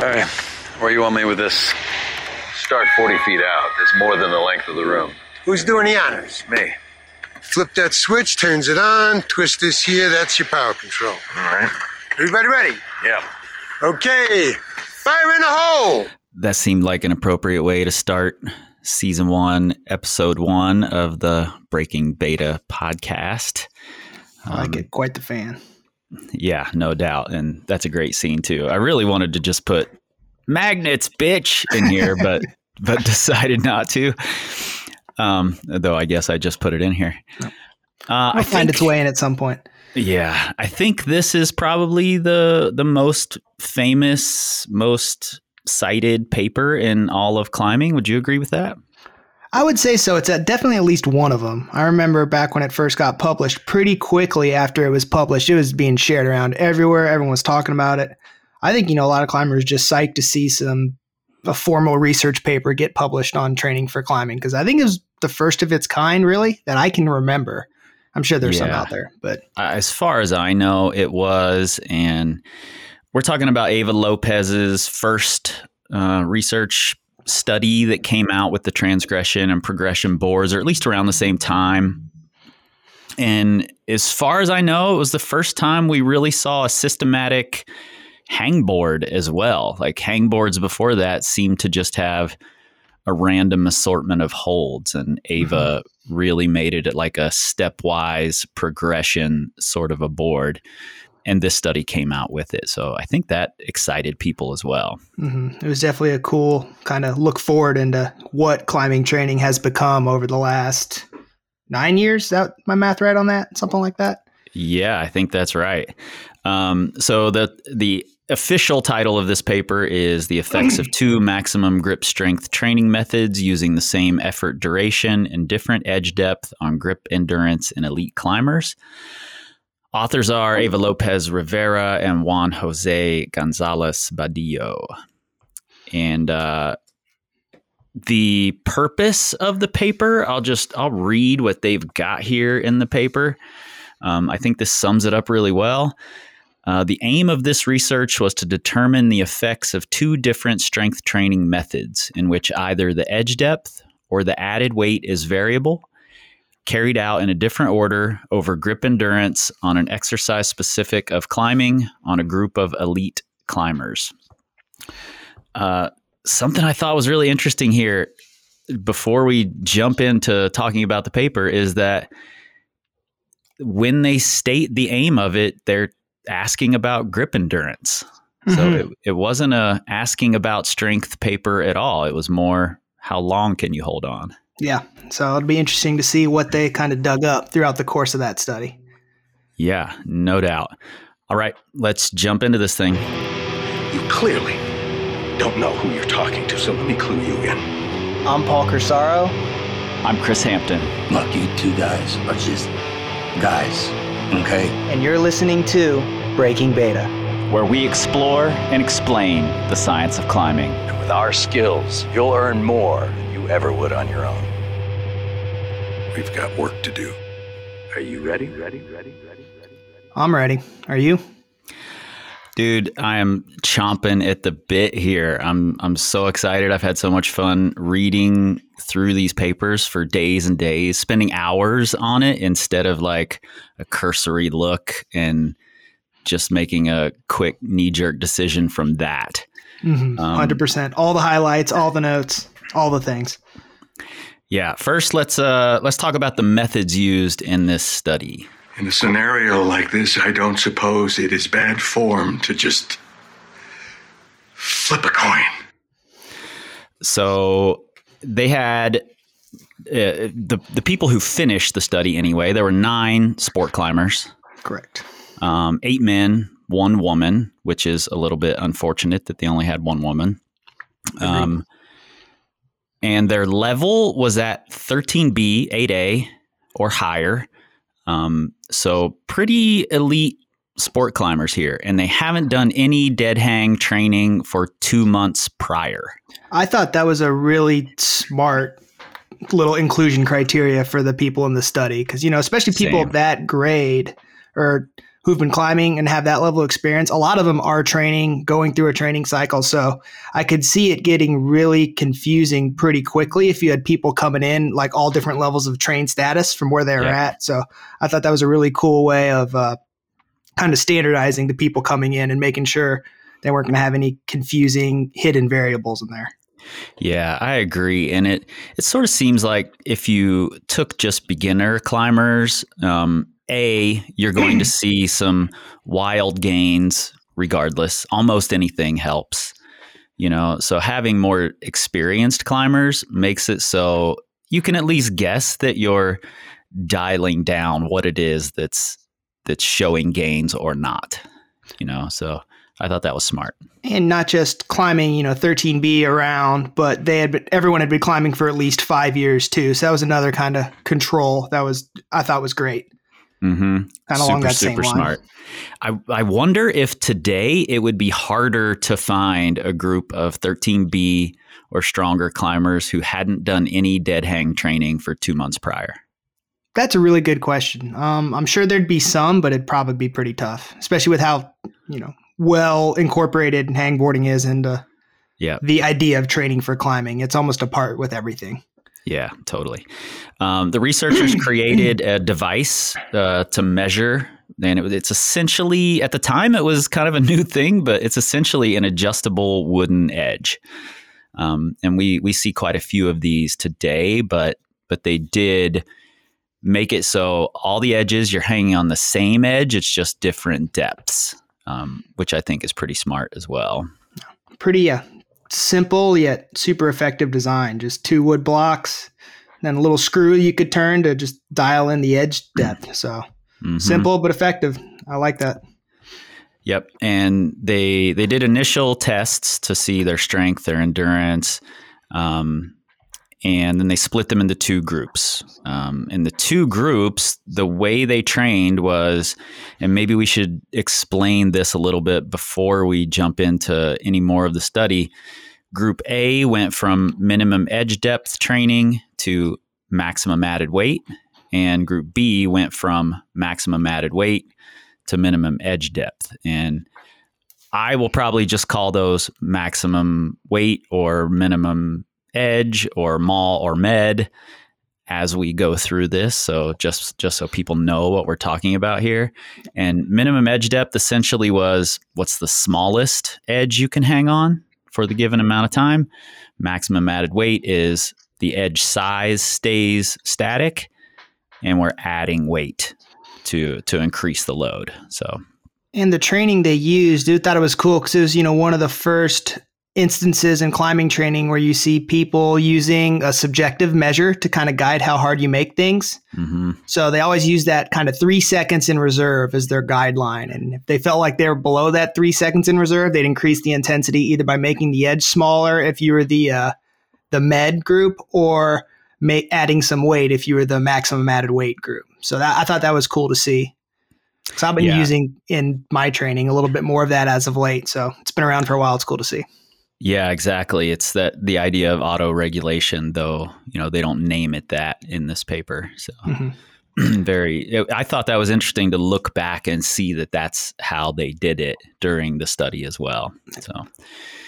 Alright, where you want me with this? Start 40 feet out. It's more than the length of the room. Who's doing the honors? Me. Flip that switch, turns it on, twist this here, that's your power control. Alright. Everybody ready? Yeah. Okay. Fire in the hole! That seemed like an appropriate way to start season one, episode one of the Breaking Beta podcast. I like it. Quite the fan. Yeah, no doubt. And that's a great scene too. I really wanted to just put magnets, bitch, in here, but but decided not to. Um, though I guess I just put it in here. Uh, I'll I find think, its way in at some point. Yeah, I think this is probably the the most famous, most cited paper in all of climbing. Would you agree with that? I would say so. It's at definitely at least one of them. I remember back when it first got published, pretty quickly after it was published, it was being shared around everywhere. Everyone was talking about it. I think, you know, a lot of climbers just psyched to see some a formal research paper get published on training for climbing because I think it was the first of its kind, really, that I can remember. I'm sure there's some out there, but As far as I know, it was, and we're talking about Eva Lopez's first uh, research study that came out with the transgression and progression boards, or at least around the same time. And as far as I know, it was the first time we really saw a systematic hangboard as well. Like hangboards before that seemed to just have a random assortment of holds, and Eva mm-hmm. really made it like a stepwise progression sort of a board. And this study came out with it. So I think that excited people as well. hmm it was definitely a cool kind of look forward into what climbing training has become over the last nine years. Is that my math right on that? Something like that? Yeah, I think that's right. Um, so the the official title of this paper is the effects of two maximum grip strength training methods using the same effort duration and different edge depth on grip endurance in elite climbers. Authors are Eva Lopez Rivera and Juan Jose Gonzalez Badillo. And uh, the purpose of the paper, I'll just I'll read what they've got here in the paper. Um, I think this sums it up really well. Uh, the aim of this research was to determine the effects of two different strength training methods in which either the edge depth or the added weight is variable, carried out in a different order over grip endurance on an exercise specific of climbing on a group of elite climbers. Uh, something I thought was really interesting here before we jump into talking about the paper is that when they state the aim of it, they're asking about grip endurance. So Mhm. it, it wasn't a asking about strength paper at all. It was more how long can you hold on? Yeah. So it'll be interesting to see what they kind of dug up throughout the course of that study. Yeah, no doubt. All right, let's jump into this thing. You clearly don't know who you're talking to, so let me clue you in. I'm Paul Corsaro. I'm Kris Hampton. Look, you two guys are just guys, okay? and you're listening to Breaking Beta. where we explore and explain the science of climbing. And with our skills, you'll earn more than you ever would on your own. We've got work to do. Are you ready? Ready? Ready? Ready? Ready? I'm ready. Are you? Dude, I am chomping at the bit here. I'm I'm so excited. I've had so much fun reading through these papers for days and days, spending hours on it instead of like a cursory look and just making a quick knee jerk decision from that. Mm-hmm. Um, 100%. All the highlights, all the notes, all the things. Yeah, first let's uh let's talk about the methods used in this study. In a scenario like this, I don't suppose it is bad form to just flip a coin. So they had uh, the the people who finished the study anyway. There were nine sport climbers, Correct. um, eight men, one woman, which is a little bit unfortunate that they only had one woman. Um, and their level was at 13B, 8A, or higher. Um, so pretty elite sport climbers here, and they haven't done any dead hang training for two months prior. I thought that was a really smart little inclusion criteria for the people in the study because you know especially people Same. of that grade or who've been climbing and have that level of experience, a lot of them are training, going through a training cycle. So I could see it getting really confusing pretty quickly if you had people coming in like all different levels of train status from where they're Yeah. at. So I thought that was a really cool way of uh, kind of standardizing the people coming in and making sure they weren't going to have any confusing hidden variables in there. Yeah, I agree, and it it sort of seems like if you took just beginner climbers, um, a you're going to see some wild gains regardless. Almost anything helps, you know. So having more experienced climbers makes it so you can at least guess that you're dialing down what it is that's that's showing gains or not, you know. So I thought that was smart. and not just climbing, you know, 13B around, but they had been, everyone had been climbing for at least five years too. So that was another kind of control that was I thought was great. Mm-hmm. Kind of along that same line. I, I wonder if today it would be harder to find a group of 13B or stronger climbers who hadn't done any dead hang training for two months prior. That's a really good question. Um, I'm sure there'd be some, but it'd probably be pretty tough, especially with how you know well incorporated hangboarding is into Yeah. the idea of training for climbing. It's almost a part with everything. Yeah, totally. Um, the researchers created a device uh, to measure, and it, was- it's essentially at the time it was kind of a new thing, but it's essentially an adjustable wooden edge. Um, and we we see quite a few of these today, but but they did make it so all the edges you're hanging on the same edge. It's just different depths, um, which I think is pretty smart as well. Pretty uh, simple yet super effective design. Just two wood blocks, and then a little screw you could turn to just dial in the edge depth. So Mhm. simple but effective. I like that. Yep, and they they did initial tests to see their strength, their endurance, um, and then they split them into two groups. Um, and the two groups, the way they trained was, and maybe we should explain this a little bit before we jump into any more of the study. Group A went from minimum edge depth training to maximum added weight, and Group B went from maximum added weight to minimum edge depth. And I will probably just call those maximum weight or minimum edge or mall or med as we go through this. So just just so people know what we're talking about here. And minimum edge depth essentially was what's the smallest edge you can hang on for the given amount of time. Maximum added weight is the edge size stays static and we're adding weight to to increase the load. So And the training they used, dude, thought it was cool because it was, you know, one of the first instances in climbing training where you see people using a subjective measure to kind of guide how hard you make things. hmm So they always use that kind of three seconds in reserve as their guideline. And if they felt like they were below that three seconds in reserve, they'd increase the intensity either by making the edge smaller if you were the uh, the med group or ma- adding some weight if you were the maximum added weight group. So that, I thought that was cool to see. So I've been Yeah. using in my training a little bit more of that as of late. So it's been around for a while. It's cool to see. Yeah, exactly. It's that the idea of auto regulation, though, you know, they don't name it that in this paper. So Mhm. very, I thought that was interesting to look back and see that that's how they did it during the study as well. So,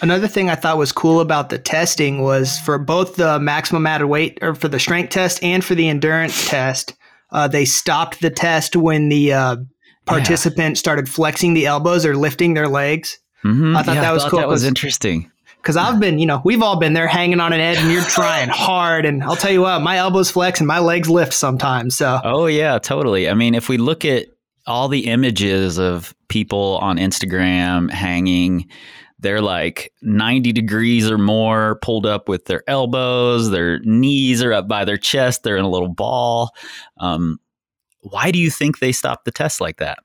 Another thing I thought was cool about the testing was for both the maximum added weight, or for the strength test and for the endurance test, uh, they stopped the test when the uh, participant started flexing the elbows or lifting their legs. mhm. I thought that was cool That was interesting. Because I've been, you know, we've all been there hanging on an edge and you're trying hard. And I'll tell you what, my elbows flex and my legs lift sometimes. So Oh yeah, totally. I mean, if we look at all the images of people on Instagram hanging, they're like 90 degrees or more pulled up with their elbows, their knees are up by their chest, they're in a little ball. Um, why do you think they stopped the test like that?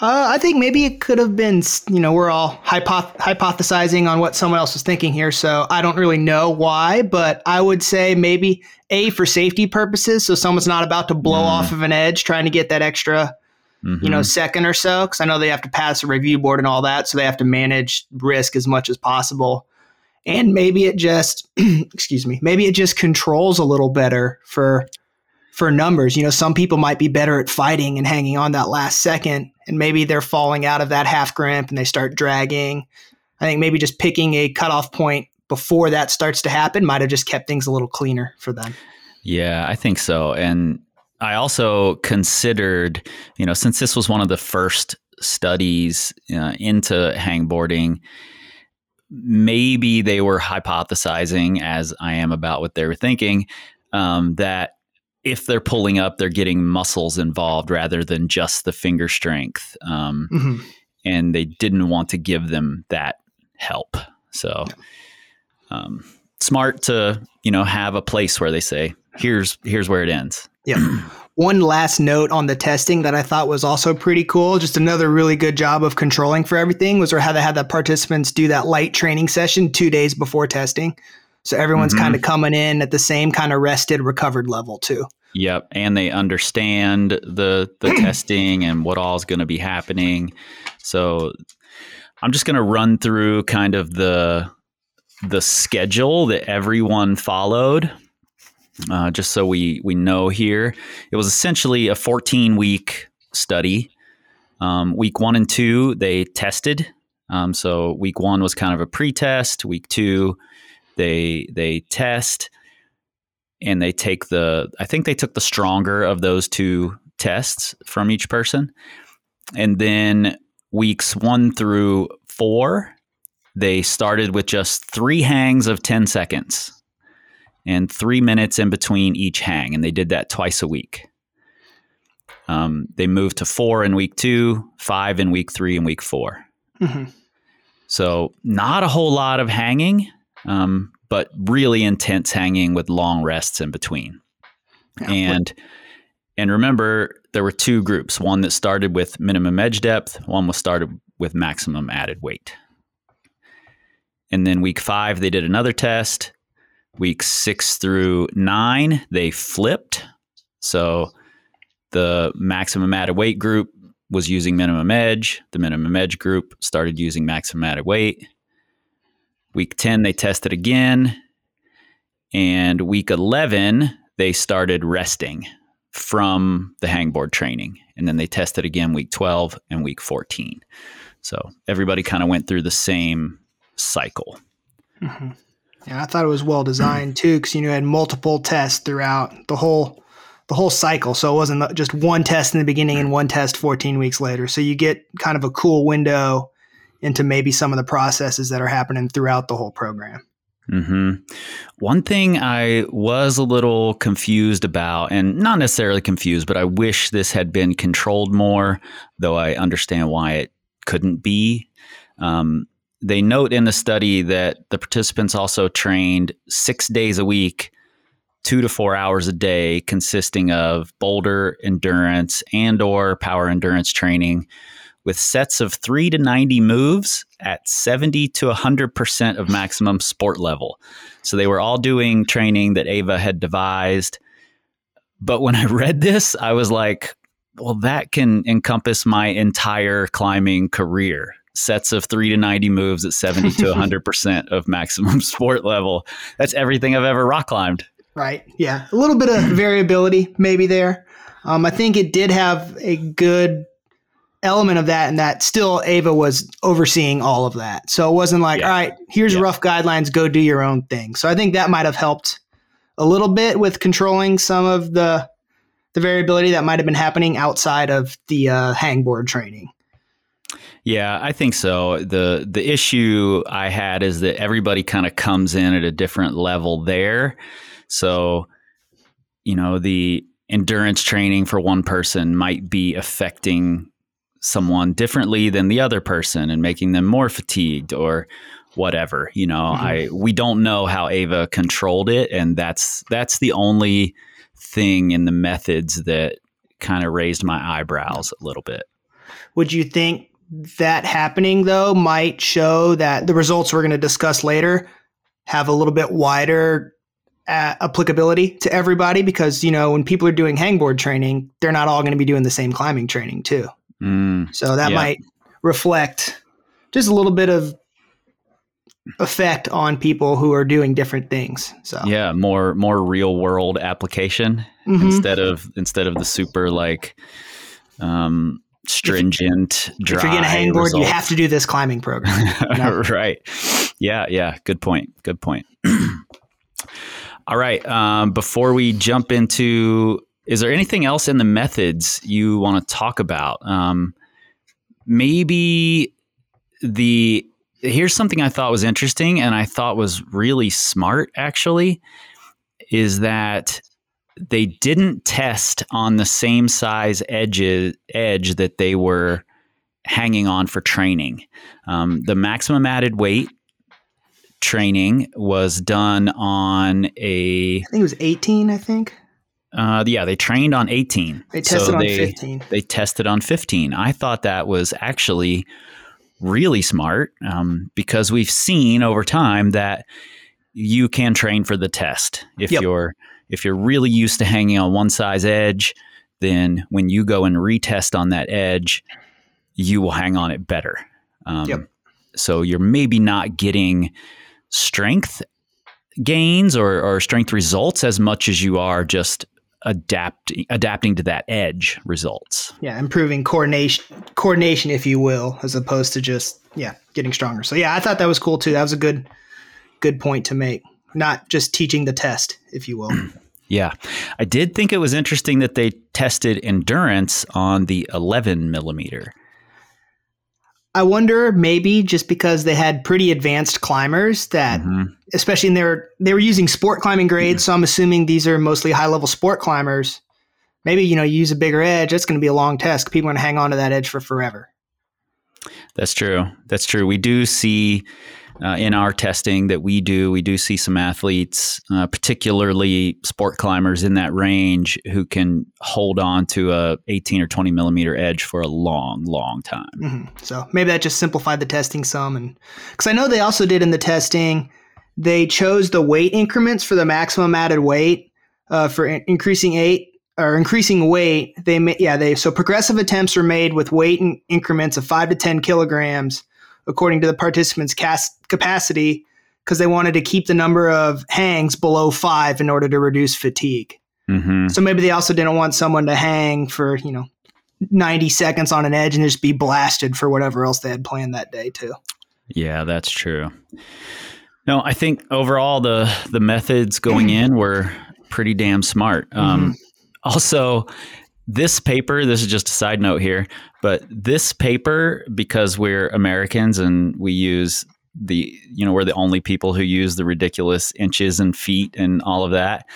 Uh, I think maybe it could have been, you know, we're all hypoth- hypothesizing on what someone else was thinking here. So I don't really know why, but I would say maybe A, for safety purposes. So someone's not about to blow Mm. off of an edge trying to get that extra, you know, Mhm. second or so. Because I know they have to pass a review board and all that. So they have to manage risk as much as possible. And maybe it just, excuse me, maybe it just controls a little better for for numbers. You know, some people might be better at fighting and hanging on that last second, and maybe they're falling out of that half crimp and they start dragging. I think maybe just picking a cutoff point before that starts to happen might have just kept things a little cleaner for them. Yeah, I think so. And I also considered, you know, since this was one of the first studies uh, into hangboarding, maybe they were hypothesizing, as I am about what they were thinking, um, that if they're pulling up, they're getting muscles involved rather than just the finger strength. Um, Mhm. And they didn't want to give them that help. So, um, smart to you know have a place where they say, "Here's here's where it ends." Yeah. One last note on the testing that I thought was also pretty cool, just another really good job of controlling for everything was how they had the participants do that light training session two days before testing. So everyone's Mhm. kind of coming in at the same kind of rested, recovered level too. Yep, and they understand the the testing and what all is going to be happening. So I'm just going to run through kind of the the schedule that everyone followed, uh, just so we we know here. It was essentially a 14 week study. Um, week one and two they tested. Um, so week one was kind of a pre-test. Week two they they test and they take the I think they took the stronger of those two tests from each person. And then weeks 1 through 4 they started with just 3 hangs of 10 seconds and 3 minutes in between each hang and they did that twice a week. Um, they moved to 4 in week 2, 5 in week 3 and week 4. Mhm. So not a whole lot of hanging, um, but really intense hanging with long rests in between. Yeah. And and remember, there were two groups: one that started with minimum edge depth, one was started with maximum added weight. And then week five, they did another test. Week six through nine, they flipped. So the maximum added weight group was using minimum edge. The minimum edge group started using maximum added weight. Week 10, they tested again. And week 11, they started resting from the hangboard training. And then they tested again week 12 and week 14. So everybody kind of went through the same cycle. Mhm. Yeah, I thought it was well designed too, because you know, it had multiple tests throughout the whole the whole cycle. So it wasn't just one test in the beginning and one test 14 weeks later. So you get kind of a cool window into maybe some of the processes that are happening throughout the whole program. hmm One thing I was a little confused about, and not necessarily confused, but I wish this had been controlled more, though I understand why it couldn't be. Um, they note in the study that the participants also trained six days a week, two to four hours a day, consisting of boulder endurance and or power endurance training with sets of 3 to 90 moves at 70 to 100% of maximum sport level. So they were all doing training that Eva had devised. But when I read this, I was like, well, that can encompass my entire climbing career. Sets of 3 to 90 moves at 70 to 100% of maximum sport level. That's everything I've ever rock climbed. Right. Yeah. A little bit of variability maybe there. Um, I think it did have a good element of that, and that still Eva was overseeing all of that. So it wasn't like, Yeah. all right, here's Yeah. rough guidelines, go do your own thing. So I think that might have helped a little bit with controlling some of the the variability that might have been happening outside of the uh, hangboard training. Yeah, I think so. the The issue I had is that everybody kind of comes in at a different level there. So, you know, the endurance training for one person might be affecting someone differently than the other person and making them more fatigued or whatever. You know, I we don't know how Eva controlled it, and that's that's the only thing in the methods that kind of raised my eyebrows a little bit. Would you think that happening though might show that the results we're going to discuss later have a little bit wider uh, applicability to everybody? Because you know when people are doing hangboard training, they're not all going to be doing the same climbing training too. Mm. So that Yeah. might reflect just a little bit of effect on people who are doing different things. So yeah more more real world application Mhm. instead of instead of the super like um stringent, if dry. you're getting a hangboard, you have to do this climbing program. No. right. Yeah, yeah. Good point. Good point. All right. Um, before we jump into, is there anything else in the methods you want to talk about? Um, maybe the here's something I thought was interesting and I thought was really smart actually is that they didn't test on the same size edge edge that they were hanging on for training. Um, the maximum added weight training was done on a I think it was 18. I think uh, yeah they trained on 18 they tested on they, 15. they tested on 15 i thought that was actually really smart um, because we've seen over time that you can train for the test if Yep. you're if you're really used to hanging on one size edge then when you go and retest on that edge you will hang on it better um, Yep. so you're maybe not getting strength gains or, or strength results as much as you are just adapt adapting to that edge results Yeah, improving coordination, coordination, if you will, as opposed to just yeah getting stronger. So yeah, I thought that was cool too. That was a good good point to make. Not just teaching the test, if you will. Yeah. I did think it was interesting that they tested endurance on the 11 millimeter. I wonder maybe just because they had pretty advanced climbers that, Mhm. especially in their they were using sport climbing grades. So I'm assuming these are mostly high level sport climbers. Maybe you know you use a bigger edge. That's going to be a long test. People are to hang on to that edge for forever. That's true. That's true. We do see uh, in our testing that we do, we do see some athletes, uh, particularly sport climbers in that range, who can hold on to a 18 or 20 millimeter edge for a long, long time. hmm So maybe that just simplified the testing some, and because I know they also did in the testing, they chose the weight increments for the maximum added weight uh, for in- increasing eight or increasing weight. They ma- yeah they so progressive attempts were made with weight in increments of five to ten kilograms according to the participants' capacity because they wanted to keep the number of hangs below five in order to reduce fatigue. hmm So maybe they also didn't want someone to hang for, you know, 90 seconds on an edge and just be blasted for whatever else they had planned that day, too. Yeah, that's true. No, I think overall the the methods going in were pretty damn smart. Um, Also, this paper. This is just a side note here, but this paper because we're Americans and we use the you know we're the only people who use the ridiculous inches and feet and all of that.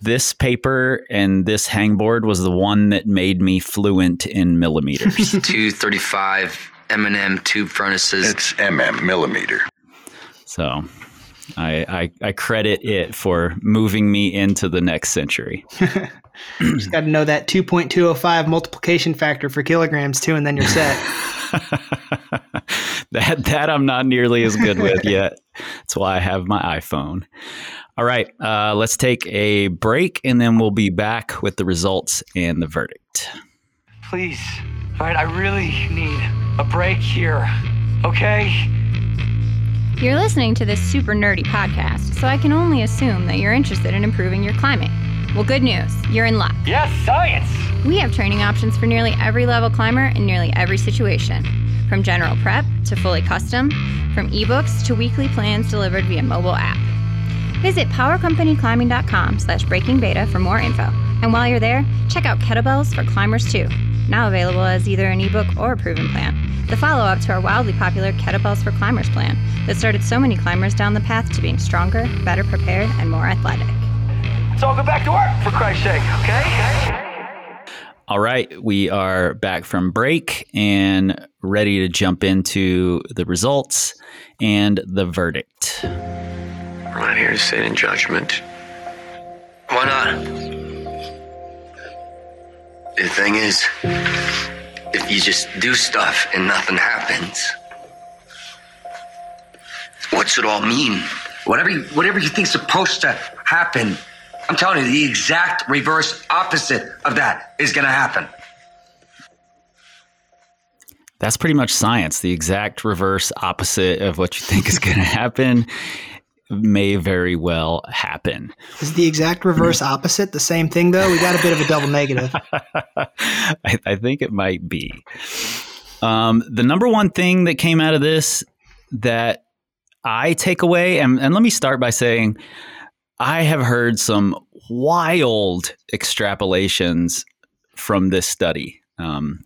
This paper and this hangboard was the one that made me fluent in millimeters. 235 M&M tube furnaces. It's mm millimeter. So I, I I credit it for moving me into the next century. Just got to know that 2.205 multiplication factor for kilograms, too, and then you're set. that that I'm not nearly as good with yet. That's why I have my iPhone. All right, uh, let's take a break and then we'll be back with the results and the verdict. Please. All right, I really need a break here. Okay? You're listening to this super nerdy podcast, so I can only assume that you're interested in improving your climbing. Well, good news, you're in luck. Yes, science! We have training options for nearly every level climber in nearly every situation. From general prep to fully custom, from ebooks to weekly plans delivered via mobile app. Visit powercompanyclimbing.com slash breaking beta for more info. And while you're there, check out Kettlebells for Climbers too. Now available as either an ebook or a proven plan. The follow up to our wildly popular Kettlebells for Climbers plan that started so many climbers down the path to being stronger, better prepared, and more athletic. Let's all go back to work, for Christ's sake, okay? All right, we are back from break and ready to jump into the results and the verdict. We're not here to sit in judgment. Why not? The thing is, if you just do stuff and nothing happens, what's it all mean? Whatever you, whatever you think's supposed to happen, I'm telling you, the exact reverse opposite of that is going to happen. That's pretty much science, the exact reverse opposite of what you think is going to happen. May very well happen. Is the exact reverse opposite the same thing, though? We got a bit of a double negative. I, I, think it might be. Um, the number one thing that came out of this that I take away, and, and let me start by saying, I have heard some wild extrapolations from this study. Um,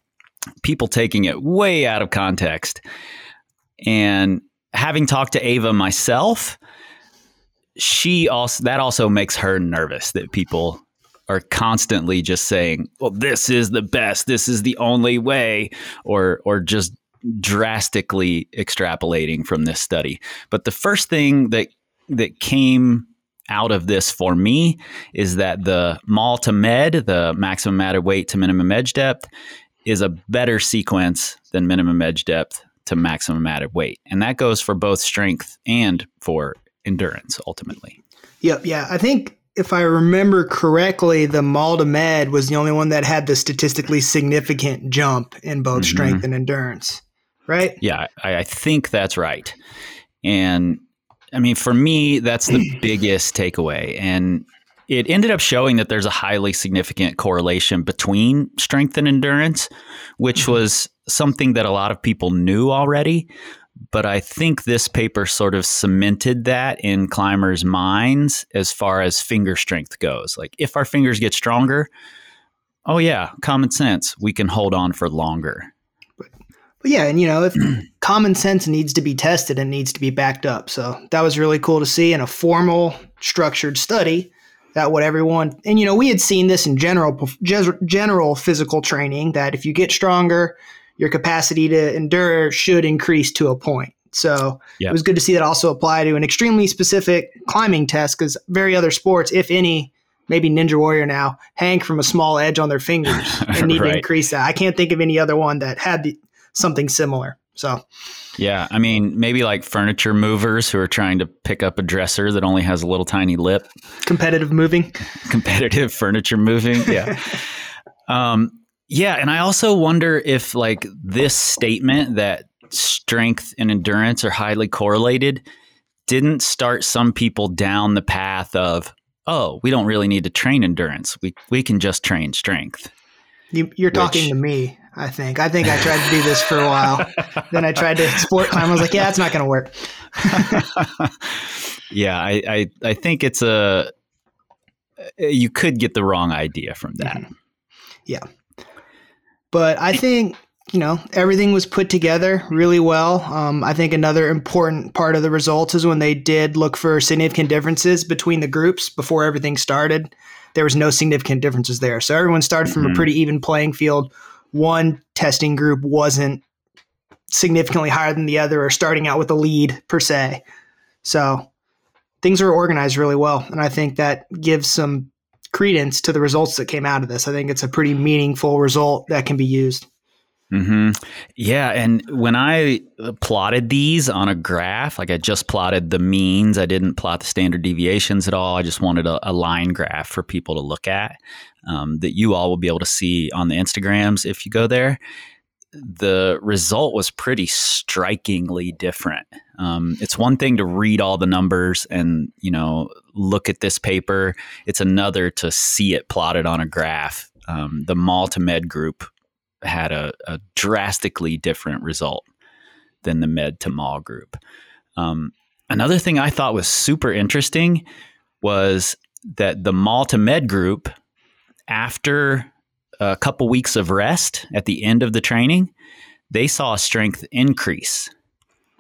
people taking it way out of context. And having talked to Eva myself, she also that also makes her nervous that people are constantly just saying, "Well, this is the best. This is the only way," or or just drastically extrapolating from this study. But the first thing that that came out of this for me is that the mall to med, the maximum added weight to minimum edge depth, is a better sequence than minimum edge depth to maximum added weight. And that goes for both strength and for endurance ultimately. Yep. Yeah. I think if I remember correctly, the Mall to Med was the only one that had the statistically significant jump in both mm-hmm. strength and endurance, right? Yeah, I, I, think that's right. And I mean, for me, that's the biggest takeaway. And it ended up showing that there's a highly significant correlation between strength and endurance, which mm-hmm. was something that a lot of people knew already. But I think this paper sort of cemented that in climbers' minds as far as finger strength goes. Like, if our fingers get stronger, oh, yeah, common sense, we can hold on for longer. But, but yeah, and you know, if common sense needs to be tested and needs to be backed up. So that was really cool to see in a formal, structured study that what everyone and you know we had seen this in general general physical training that if you get stronger your capacity to endure should increase to a point. So yep. it was good to see that also apply to an extremely specific climbing test because very other sports, if any, maybe Ninja Warrior now, hang from a small edge on their fingers and need right. to increase that. I can't think of any other one that had the, something similar. So, yeah, I mean, maybe like furniture movers who are trying to pick up a dresser that only has a little tiny lip. Competitive moving. Competitive furniture moving. Yeah. um, yeah, and I also wonder if like this statement that strength and endurance are highly correlated didn't start some people down the path of, oh, we don't really need to train endurance. We we can just train strength. You, are talking to me. I think. I think I tried to do this for a while. then I tried to sport climb. I was like, yeah, it's not going to work. yeah, I, I I think it's a you could get the wrong idea from that. Mm-hmm. Yeah. But I think you know everything was put together really well. Um, I think another important part of the results is when they did look for significant differences between the groups before everything started. There was no significant differences there, so everyone started from mm-hmm. a pretty even playing field. One testing group wasn't significantly higher than the other or starting out with a lead per se. So things are organized really well, and I think that gives some credence to the results that came out of this. I think it's a pretty meaningful result that can be used. hmm Yeah, and when I plotted these on a graph, like I just plotted the means, I didn't plot the standard deviations at all. I just wanted a, a line graph for people to look at um, that you all will be able to see on the Instagrams if you go there the result was pretty strikingly different. Um, it's one thing to read all the numbers and you know look at this paper. It's another to see it plotted on a graph. Um, the Mall to Med group had a, a, drastically different result than the Med to Mall group. Um, another thing I thought was super interesting was that the Mall to Med group, after a couple weeks of rest at the end of the training, they saw a strength increase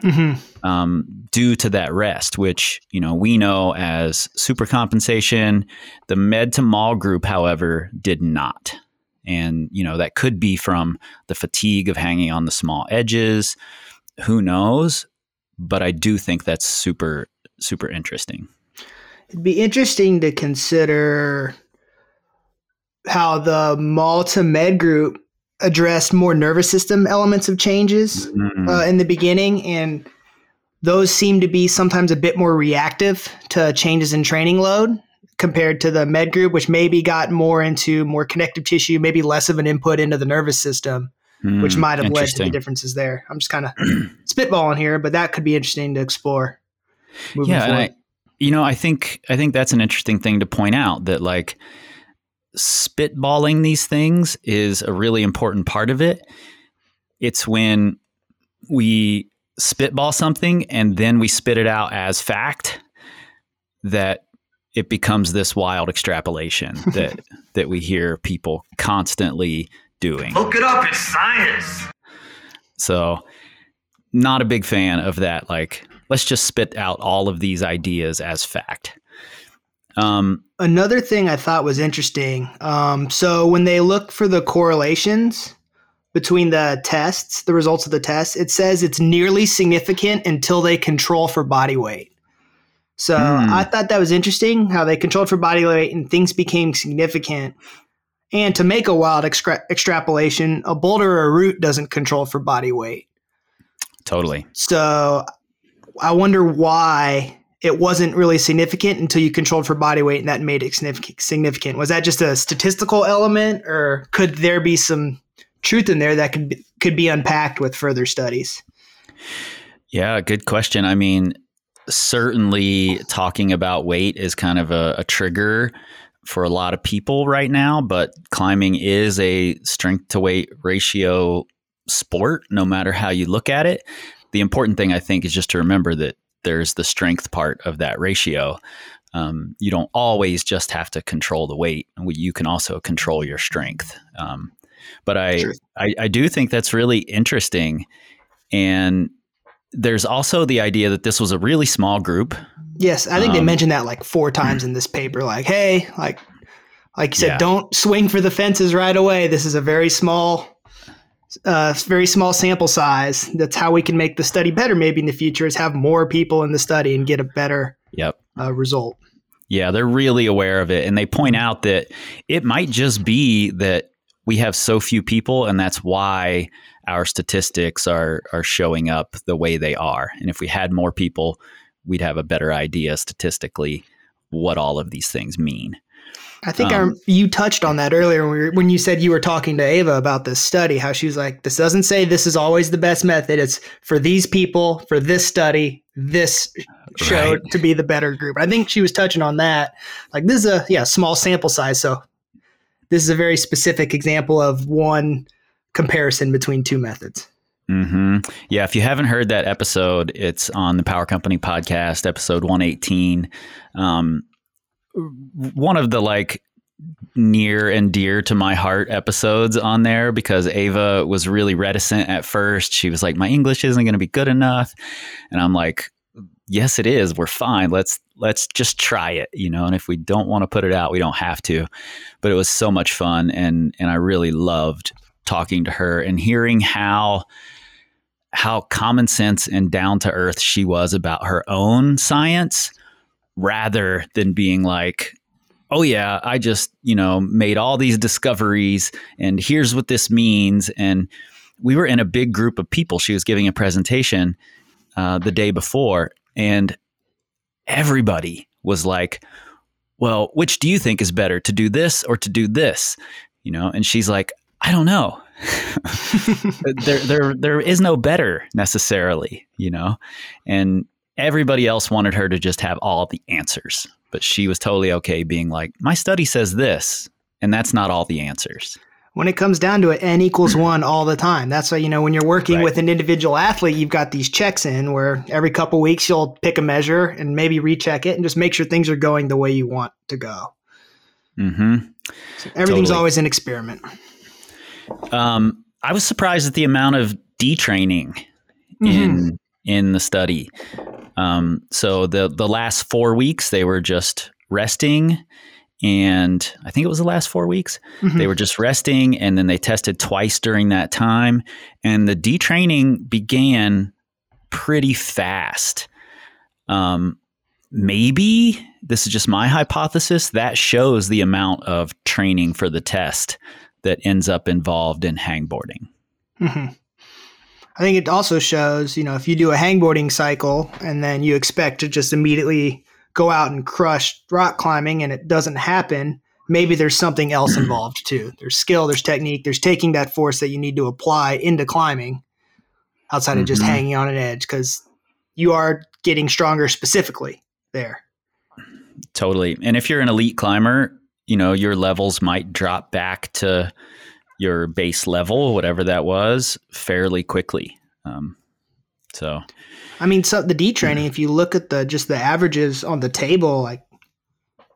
mm-hmm. um, due to that rest, which you know we know as supercompensation. The med to mall group, however, did not, and you know that could be from the fatigue of hanging on the small edges. Who knows? But I do think that's super super interesting. It'd be interesting to consider how the Mall to Med group addressed more nervous system elements of changes mm-hmm. uh, in the beginning, and those seem to be sometimes a bit more reactive to changes in training load compared to the med group, which maybe got more into more connective tissue, maybe less of an input into the nervous system, mm, which might have led to the differences there. I'm just kind of spitballing here, but that could be interesting to explore. yeah, I, you know, I think I think that's an interesting thing to point out that like spitballing these things is a really important part of it. It's when we spitball something and then we spit it out as fact that it becomes this wild extrapolation that that we hear people constantly doing. Look it up, it's science. So, not a big fan of that. Like, let's just spit out all of these ideas as fact. Um, Another thing I thought was interesting. Um, so, when they look for the correlations between the tests, the results of the tests, it says it's nearly significant until they control for body weight. So, mm. I thought that was interesting how they controlled for body weight and things became significant. And to make a wild extra- extrapolation, a boulder or a root doesn't control for body weight. Totally. So I wonder why it wasn't really significant until you controlled for body weight and that made it significant. Was that just a statistical element or could there be some truth in there that could be, could be unpacked with further studies? Yeah, good question. I mean, certainly talking about weight is kind of a, a trigger for a lot of people right now, but climbing is a strength to weight ratio sport, no matter how you look at it. The important thing, I think, is just to remember that there's the strength part of that ratio. Um, you don't always just have to control the weight. You can also control your strength. Um, but I, I, I do think that's really interesting. And there's also the idea that this was a really small group. Yes, I think um, they mentioned that like four times in this paper. Like, hey, like, like you said, yeah. don't swing for the fences right away. This is a very small, uh, very small sample size. That's how we can make the study better. Maybe in the future, is have more people in the study and get a better yep uh, result. Yeah, they're really aware of it, and they point out that it might just be that we have so few people, and that's why our statistics are are showing up the way they are. And if we had more people, we'd have a better idea statistically what all of these things mean. I think um, I, you touched on that earlier when, we were, when you said you were talking to Eva about this study, how she was like, this doesn't say this is always the best method. It's for these people, for this study, this showed right. to be the better group. I think she was touching on that. Like this is a yeah small sample size, so this is a very specific example of one comparison between two methods. Mm-hmm. Yeah, if you haven't heard that episode, it's on the Power Company podcast, episode 118. Um, one of the like near and dear to my heart episodes on there because Eva was really reticent at first. She was like, "My English isn't going to be good enough," and I'm like, "Yes, it is. We're fine. Let's let's just try it, you know. And if we don't want to put it out, we don't have to." But it was so much fun, and and I really loved talking to her and hearing how how common sense and down to earth she was about her own science rather than being like oh yeah i just you know made all these discoveries and here's what this means. And we were in a big group of people. She was giving a presentation uh, the day before and everybody was like well which do you think is better to do this or to do this? You know and she's like i don't know. There, there, there is no better necessarily, you know, and everybody else wanted her to just have all the answers, but she was totally okay being like, my study says this, and that's not all the answers. When it comes down to it, n equals one all the time. That's why you know when you're working right. with an individual athlete, you've got these checks in where every couple weeks you'll pick a measure and maybe recheck it and just make sure things are going the way you want to go. Mm-hmm. So everything's totally. always an experiment. Um, I was surprised at the amount of detraining mm-hmm. in in the study. Um, so the the last four weeks they were just resting, and I think it was the last four weeks mm-hmm. they were just resting, and then they tested twice during that time, and the detraining began pretty fast. Um, maybe this is just my hypothesis that shows the amount of training for the test that ends up involved in hangboarding. Mm-hmm. I think it also shows, you know, if you do a hangboarding cycle and then you expect to just immediately go out and crush rock climbing and it doesn't happen, maybe there's something else involved too. There's skill, there's technique, there's taking that force that you need to apply into climbing outside mm-hmm. of just mm-hmm. hanging on an edge because you are getting stronger specifically there. Totally. And if you're an elite climber, you know, your levels might drop back to your base level, whatever that was, fairly quickly. Um, so, I mean, so the detraining, if you look at the just the averages on the table, like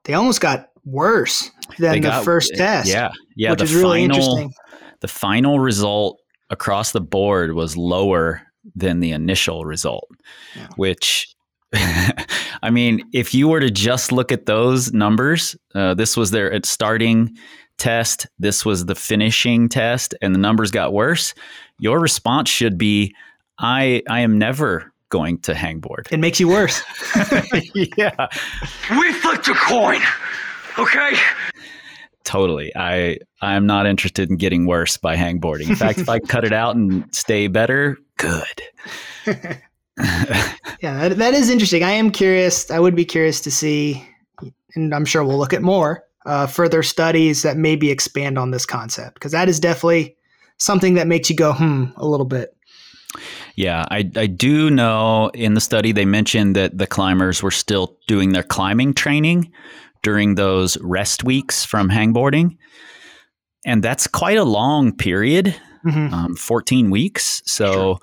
they almost got worse than the got- first test. Yeah, yeah. which is really final, interesting. The final result across the board was lower than the initial result, which. I mean, if you were to just look at those numbers, uh, this was their at starting test, this was the finishing test, and the numbers got worse. Your response should be, "I I am never going to hangboard." It makes you worse. yeah, We flipped a coin. Okay? Totally. I I am not interested in getting worse by hangboarding. In fact, if I cut it out and stay better, good. Yeah, that, that is interesting. I am curious. I would be curious to see, and I'm sure we'll look at more uh, further studies that maybe expand on this concept because that is definitely something that makes you go hmm a little bit. Yeah, I I do know in the study they mentioned that the climbers were still doing their climbing training during those rest weeks from hangboarding. And that's quite a long period, Mhm. um, 14 weeks. So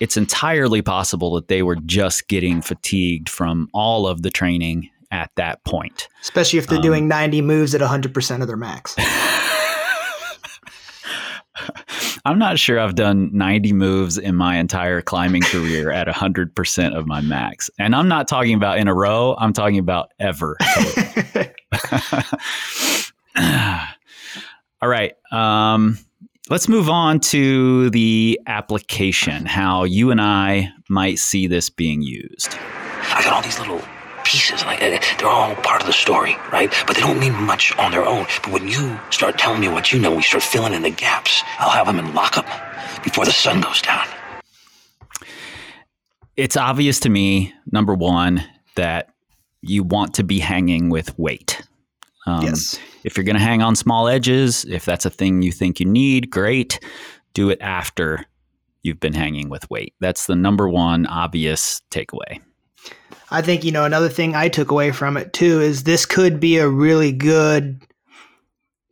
it's entirely possible that they were just getting fatigued from all of the training at that point. Especially if they're Um, doing 90 moves at 100% of their max. I'm not sure I've done 90 moves in my entire climbing career at 100% of my max. And I'm not talking about in a row, I'm talking about ever. All right. Um, let's move on to the application, how you and I might see this being used. I got all these little pieces, like uh, they're all part of the story, right? But they don't mean much on their own. But when you start telling me what you know, we start filling in the gaps. I'll have them in lockup before the sun goes down. It's obvious to me, number one, that you want to be hanging with weight. Um, Yes. If you're going to hang on small edges, if that's a thing you think you need, great. Do it after you've been hanging with weight. That's the number one obvious takeaway. I think, you know, another thing I took away from it too is this could be a really good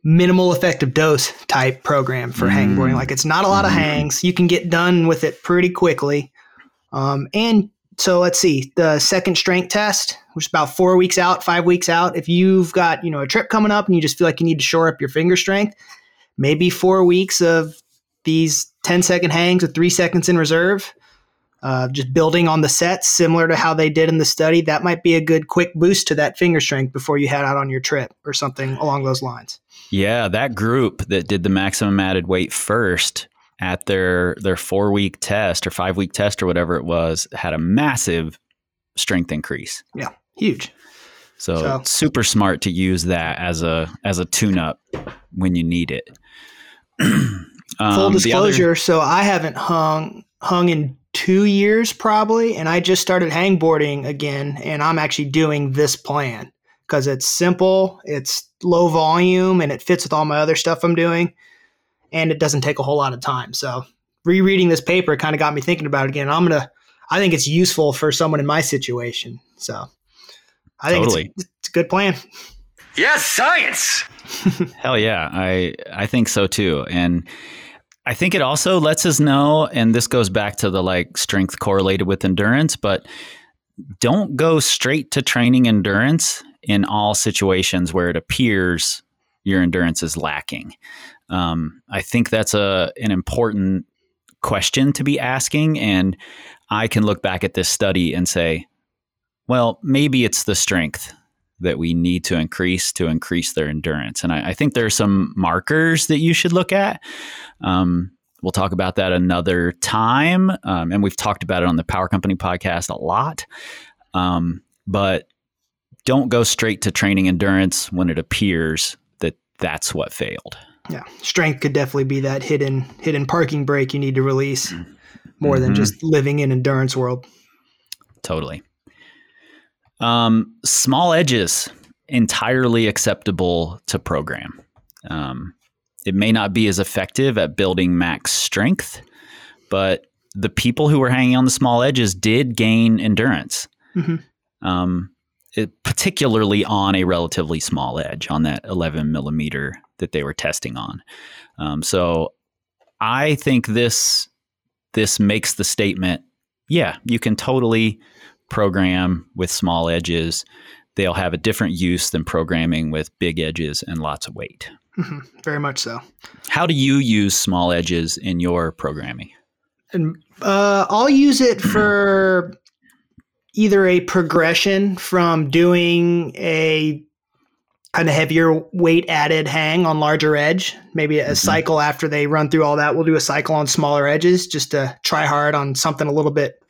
minimal effective dose type program for hangboarding. Like it's not a lot of hangs. You can get done with it pretty quickly. Um, and so let's see the second strength test, which is about four weeks out, five weeks out. If you've got, you know, a trip coming up and you just feel like you need to shore up your finger strength, maybe four weeks of these 10 second hangs with three seconds in reserve uh, just building on the sets similar to how they did in the study that might be a good quick boost to that finger strength before you head out on your trip or something along those lines Yeah, that group that did the maximum added weight first at their their four week test or five week test or whatever it was had a massive strength increase. yeah huge So, So- super smart to use that as a as a tune up when you need it. Um, full disclosure other- so i haven't hung hung in two years probably and i just started hangboarding again and i'm actually doing this plan because it's simple it's low volume and it fits with all my other stuff i'm doing and it doesn't take a whole lot of time so rereading this paper kind of got me thinking about it again i'm gonna i think it's useful for someone in my situation so i think Totally. it's, it's a good plan Yes, science. Hell yeah, I I think so too, and I think it also lets us know, and this goes back to the like strength correlated with endurance, but don't go straight to training endurance in all situations where it appears your endurance is lacking. Um, I think that's a an important question to be asking, and I can look back at this study and say, well, maybe it's the strength that we need to increase to increase their endurance. And I, I think there are some markers that you should look at. Um, we'll talk about that another time. Um, and we've talked about it on the Power Company podcast a lot. Um, but don't go straight to training endurance when it appears that that's what failed. yeah strength could definitely be that hidden hidden parking brake you need to release more than Mhm. just living in endurance world Totally. Um, small edges, entirely acceptable to program. Um, it may not be as effective at building max strength, but the people who were hanging on the small edges did gain endurance. Mhm. Um, it, particularly on a relatively small edge on that 11 millimeter that they were testing on. Um, so I think this this makes the statement, yeah, you can totally program with small edges. They'll have a different use than programming with big edges and lots of weight. Mm-hmm. Very much so. How do you use small edges in your programming? And uh, I'll use it for either a progression from doing a kind of heavier weight added hang on larger edge, maybe a mm-hmm. cycle after they run through all that. We'll do a cycle on smaller edges just to try hard on something a little bit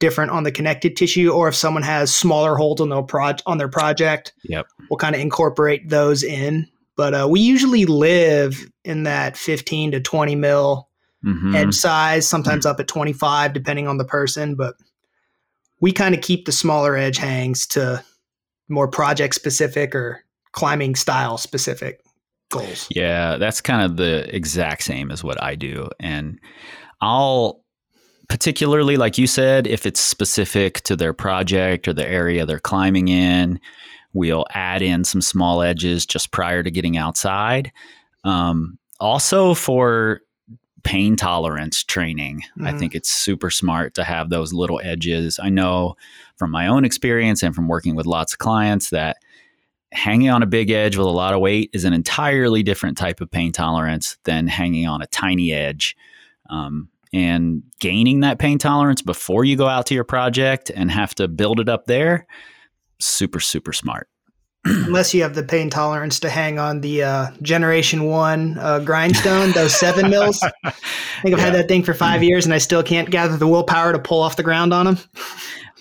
different on the connected tissue, or if someone has smaller holes on their project on their project, yep, we'll kind of incorporate those in. But uh, we usually live in that 15 to 20 mil mm-hmm. edge size, sometimes mm-hmm. up at 25, depending on the person. But we kind of keep the smaller edge hangs to more project specific or climbing style specific goals. Yeah, that's kind of the exact same as what I do. And I'll particularly like you said if it's specific to their project or the area they're climbing in, we'll add in some small edges just prior to getting outside. Um, also for pain tolerance training. Mm-hmm. I think it's super smart to have those little edges. I know from my own experience and from working with lots of clients that hanging on a big edge with a lot of weight is an entirely different type of pain tolerance than hanging on a tiny edge. Um, and gaining that pain tolerance before you go out to your project and have to build it up there, super, super smart. unless you have the pain tolerance to hang on the uh, Generation One uh, grindstone, those seven mils. I think I've yeah. had that thing for five years, and I still can't gather the willpower to pull off the ground on them.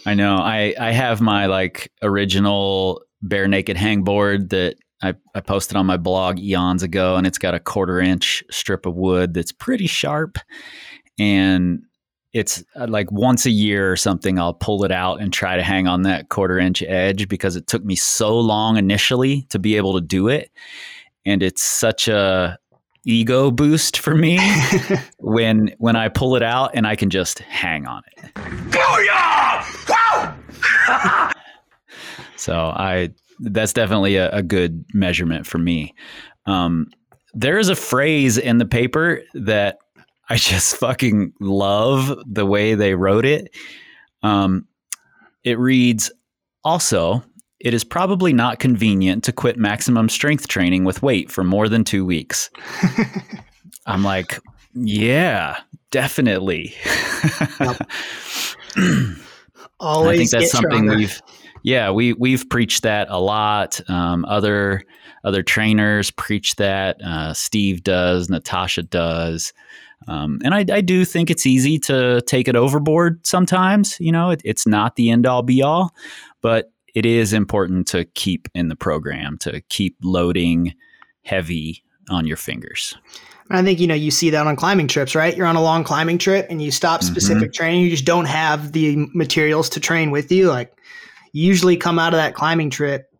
I know. I I have my like original bare naked hangboard that I, I posted on my blog eons ago, and it's got a quarter inch strip of wood that's pretty sharp, and it's uh, like once a year or something i'll pull it out and try to hang on that quarter inch edge because it took me so long initially to be able to do it. And it's such a ego boost for me when when i pull it out and i can just hang on it. So i that's definitely a, a good measurement for me. Um, there is a phrase in the paper that I just fucking love the way they wrote it. Um, it reads also, it is probably not convenient to quit maximum strength training with weight for more than two weeks. I'm like, yeah, definitely. Always I think that's something stronger. we've, yeah, we we've preached that a lot. Um, other other trainers preach that. Uh, Steve does, Natasha does. Um, and I, I, do think it's easy to take it overboard sometimes. You know, it, it's not the end all be all, but it is important to keep in the program, to keep loading heavy on your fingers. I think you know you see that on climbing trips, right? You're on a long climbing trip and you stop mm-hmm. specific mm-hmm. training. You just don't have the materials to train with you. Like you usually come out of that climbing trip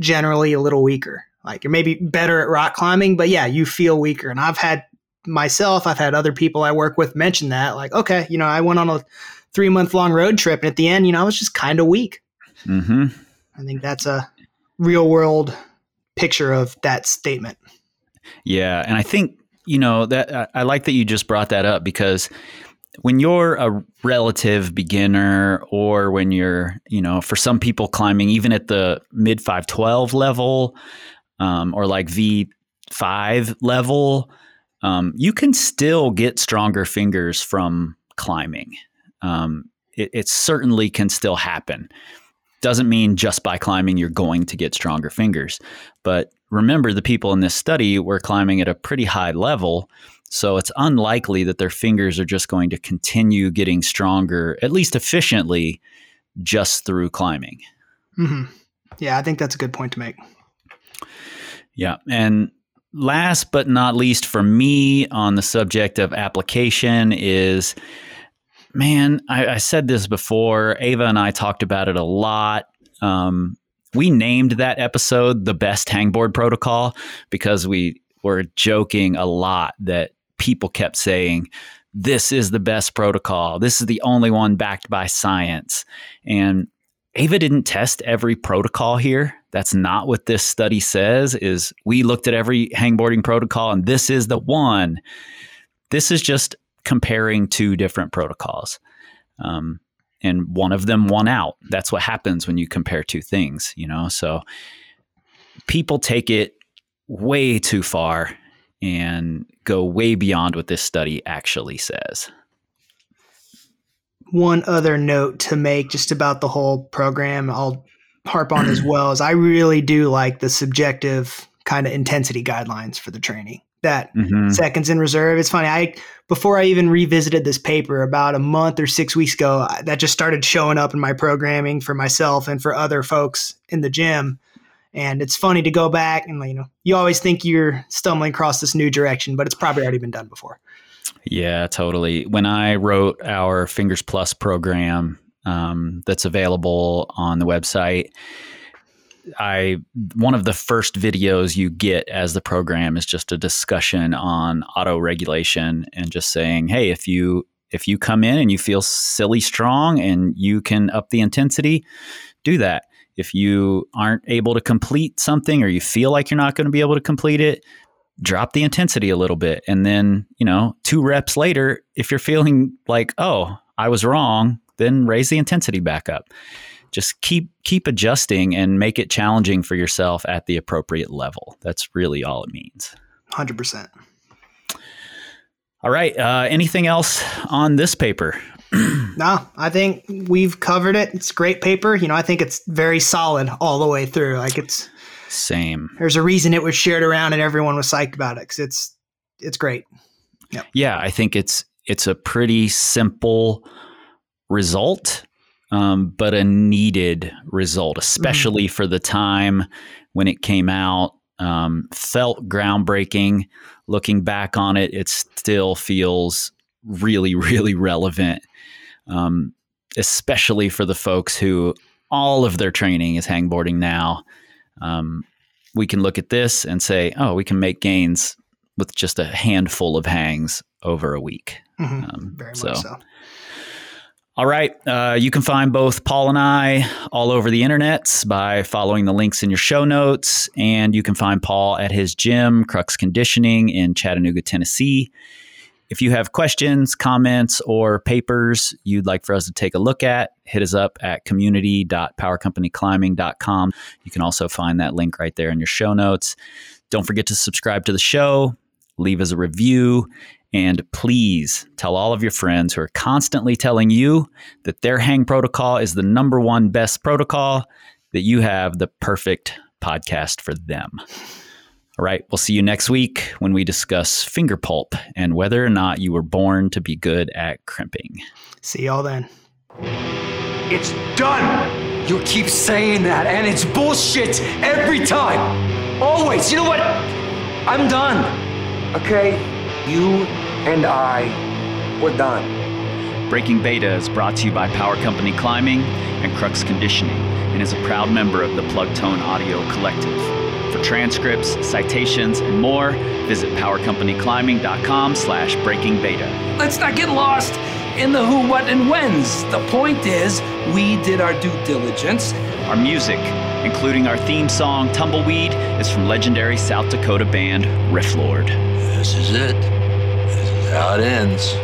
generally a little weaker. Like you're maybe better at rock climbing, but yeah, you feel weaker. And I've had myself, I've had other people I work with mention that, like, okay, you know, I went on a three month long road trip, and at the end, you know, I was just kind of weak. Mm-hmm. I think that's a real world picture of that statement. Yeah, and I think you know that I like that you just brought that up because when you're a relative beginner or when you're you know for some people climbing even at the mid 512 level um, or like v5 level um, you can still get stronger fingers from climbing. Um, it, it certainly can still happen. Doesn't mean just by climbing you're going to get stronger fingers. But remember, the people in this study were climbing at a pretty high level. So it's unlikely that their fingers are just going to continue getting stronger, at least efficiently, just through climbing. Mm-hmm. Yeah, I think that's a good point to make. Yeah. And last but not least for me on the subject of application is man I, I, said this before Eva and i talked about it a lot. Um, we named that episode the best hangboard protocol because we were joking a lot that people kept saying this is the best protocol. This is the only one backed by science. And Eva didn't test every protocol here. That's not what this study says is we looked at every hangboarding protocol and this is the one. This is just comparing two different protocols. Um, and one of them won out. That's what happens when you compare two things, you know? So people take it way too far and go way beyond what this study actually says. One other note to make just about the whole program, I'll harp on as well, is I really do like the subjective kind of intensity guidelines for the training. That Mhm. seconds in reserve. It's funny. I before I even revisited this paper about a month or six weeks ago, I- that just started showing up in my programming for myself and for other folks in the gym. And it's funny to go back and you know, you always think you're stumbling across this new direction, but it's probably already been done before. Yeah, totally. When I wrote our Fingers Plus program um, that's available on the website, I one of the first videos you get as the program is just a discussion on auto regulation and just saying, hey, if you if you come in and you feel silly strong and you can up the intensity, do that. If you aren't able to complete something or you feel like you're not going to be able to complete it, drop the intensity a little bit. And then, you know, two reps later, if you're feeling like, oh, I was wrong, then raise the intensity back up. Just keep keep adjusting and make it challenging for yourself at the appropriate level. That's really all it means. 100%. All right. Uh, anything else on this paper? No, I think we've covered it. It's a great paper. You know, I think it's very solid all the way through. Like it's Same. there's a reason it was shared around and everyone was psyched about it because it's it's great. Yeah, I think it's it's a pretty simple result, um, but a needed result, especially for the time when it came out. Um, felt groundbreaking. Looking back on it, it still feels really, really relevant, um, especially for the folks who all of their training is hangboarding now. Um, we can look at this and say, oh, we can make gains with just a handful of hangs over a week. Mhm. Um, Very so, much so. all right. Uh, you can find both Paul and I all over the internet by following the links in your show notes. And you can find Paul at his gym, Crux Conditioning in Chattanooga, Tennessee. If you have questions, comments, or papers you'd like for us to take a look at, hit us up at community.powercompanyclimbing.com. You can also find that link right there in your show notes. Don't forget to subscribe to the show, leave us a review, and please tell all of your friends who are constantly telling you that their hang protocol is the number one best protocol, that you have the perfect podcast for them. All right, we'll see you next week when we discuss finger pulp and whether or not you were born to be good at crimping. See y'all then. It's done! You keep saying that, and it's bullshit every time! Always! You know what? I'm done! Okay? You and I, we're done. Breaking Beta is brought to you by Power Company Climbing and Crux Conditioning and is a proud member of the Plugtone Audio Collective. For transcripts, citations, and more, visit powercompanyclimbing.com slash breaking beta. Let's not get lost in the who, what, and whens. The point is, we did our due diligence. Our music, including our theme song Tumbleweed, is from legendary South Dakota band Rifflord. This is it. This is how it ends.